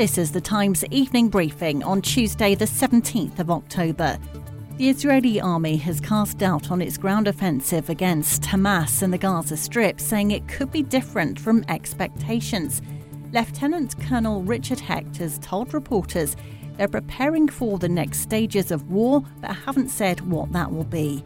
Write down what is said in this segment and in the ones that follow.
This is the Times evening briefing on Tuesday, the 17th of October. The Israeli army has cast doubt on its ground offensive against Hamas in the Gaza Strip, saying it could be different from expectations. Lieutenant Colonel Richard Hecht has told reporters they're preparing for the next stages of war, but haven't said what that will be.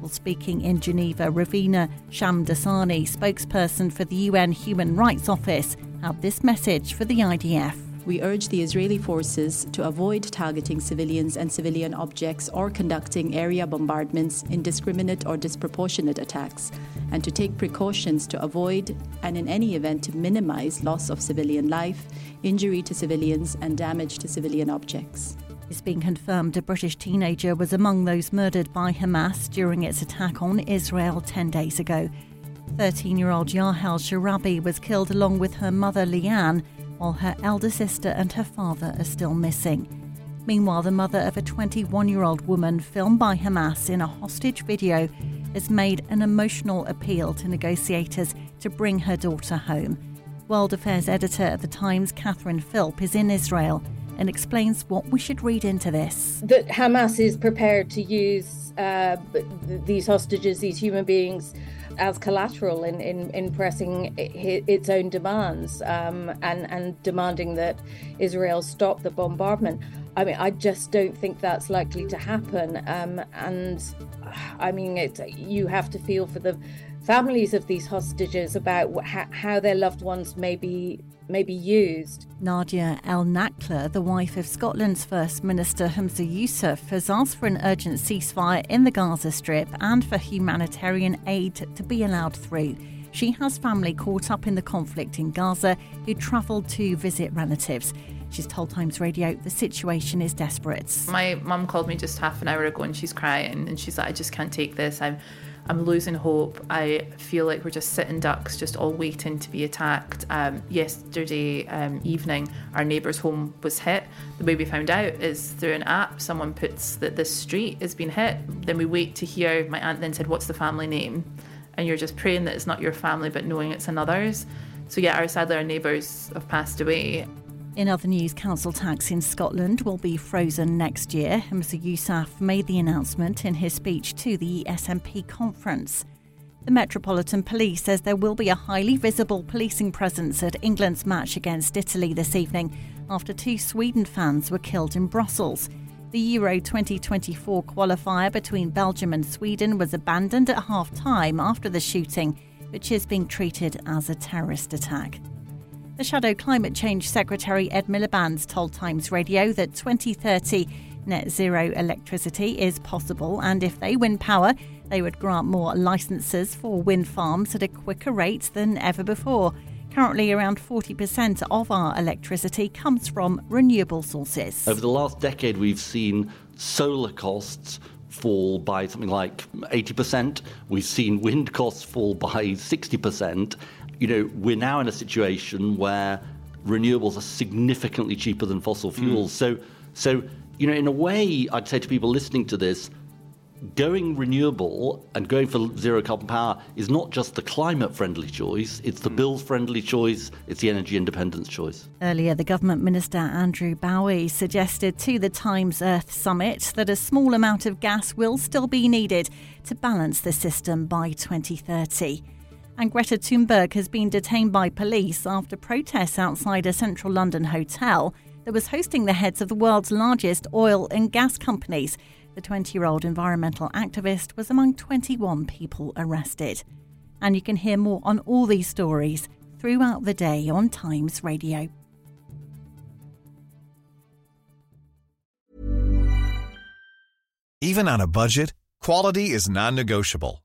While speaking in Geneva, Ravina Shamdasani, spokesperson for the UN Human Rights Office, had this message for the IDF we urge the Israeli forces to avoid targeting civilians and civilian objects or conducting area bombardments, indiscriminate or disproportionate attacks, and to take precautions to avoid and, in any event, to minimize loss of civilian life, injury to civilians, and damage to civilian objects. It's been confirmed a British teenager was among those murdered by Hamas during its attack on Israel 10 days ago. 13 year old Yahel Sharabi was killed along with her mother Lianne while her elder sister and her father are still missing. Meanwhile, the mother of a 21 year old woman filmed by Hamas in a hostage video has made an emotional appeal to negotiators to bring her daughter home. World Affairs editor at The Times, Catherine Philp, is in Israel and explains what we should read into this. That Hamas is prepared to use uh, these hostages, these human beings, as collateral in, in, in pressing its own demands um, and, and demanding that Israel stop the bombardment. I mean, I just don't think that's likely to happen. Um, and I mean, it, you have to feel for the families of these hostages about how their loved ones may be may be used. Nadia El Nakla, the wife of Scotland's First Minister Humza Yousaf, has asked for an urgent ceasefire in the Gaza Strip and for humanitarian aid to be allowed through. She has family caught up in the conflict in Gaza who travelled to visit relatives. She's told Times Radio the situation is desperate. My mum called me just half an hour ago and she's crying and she's like, I just can't take this. I'm I'm losing hope. I feel like we're just sitting ducks, just all waiting to be attacked. Um, yesterday um, evening, our neighbour's home was hit. The way we found out is through an app. Someone puts that this street has been hit. Then we wait to hear. My aunt then said, "What's the family name?" And you're just praying that it's not your family, but knowing it's another's. So yeah, our sadly our neighbours have passed away. In other news, council tax in Scotland will be frozen next year. Mr Yousaf made the announcement in his speech to the SNP conference. The Metropolitan Police says there will be a highly visible policing presence at England's match against Italy this evening after two Sweden fans were killed in Brussels. The Euro 2024 qualifier between Belgium and Sweden was abandoned at half time after the shooting, which is being treated as a terrorist attack. The Shadow Climate Change Secretary Ed Miliband told Times Radio that 2030 net zero electricity is possible, and if they win power, they would grant more licences for wind farms at a quicker rate than ever before. Currently, around 40% of our electricity comes from renewable sources. Over the last decade, we've seen solar costs fall by something like 80%. We've seen wind costs fall by 60% you know, we're now in a situation where renewables are significantly cheaper than fossil fuels. Mm. So, so you know, in a way, I'd say to people listening to this, going renewable and going for zero carbon power is not just the climate friendly choice, it's the mm. bills friendly choice, it's the energy independence choice. Earlier, the government minister Andrew Bowie suggested to the Times Earth Summit that a small amount of gas will still be needed to balance the system by 2030 and Greta Thunberg has been detained by police after protests outside a central London hotel that was hosting the heads of the world's largest oil and gas companies. The 20 year old environmental activist was among 21 people arrested. And you can hear more on all these stories throughout the day on Times Radio. Even on a budget, quality is non negotiable.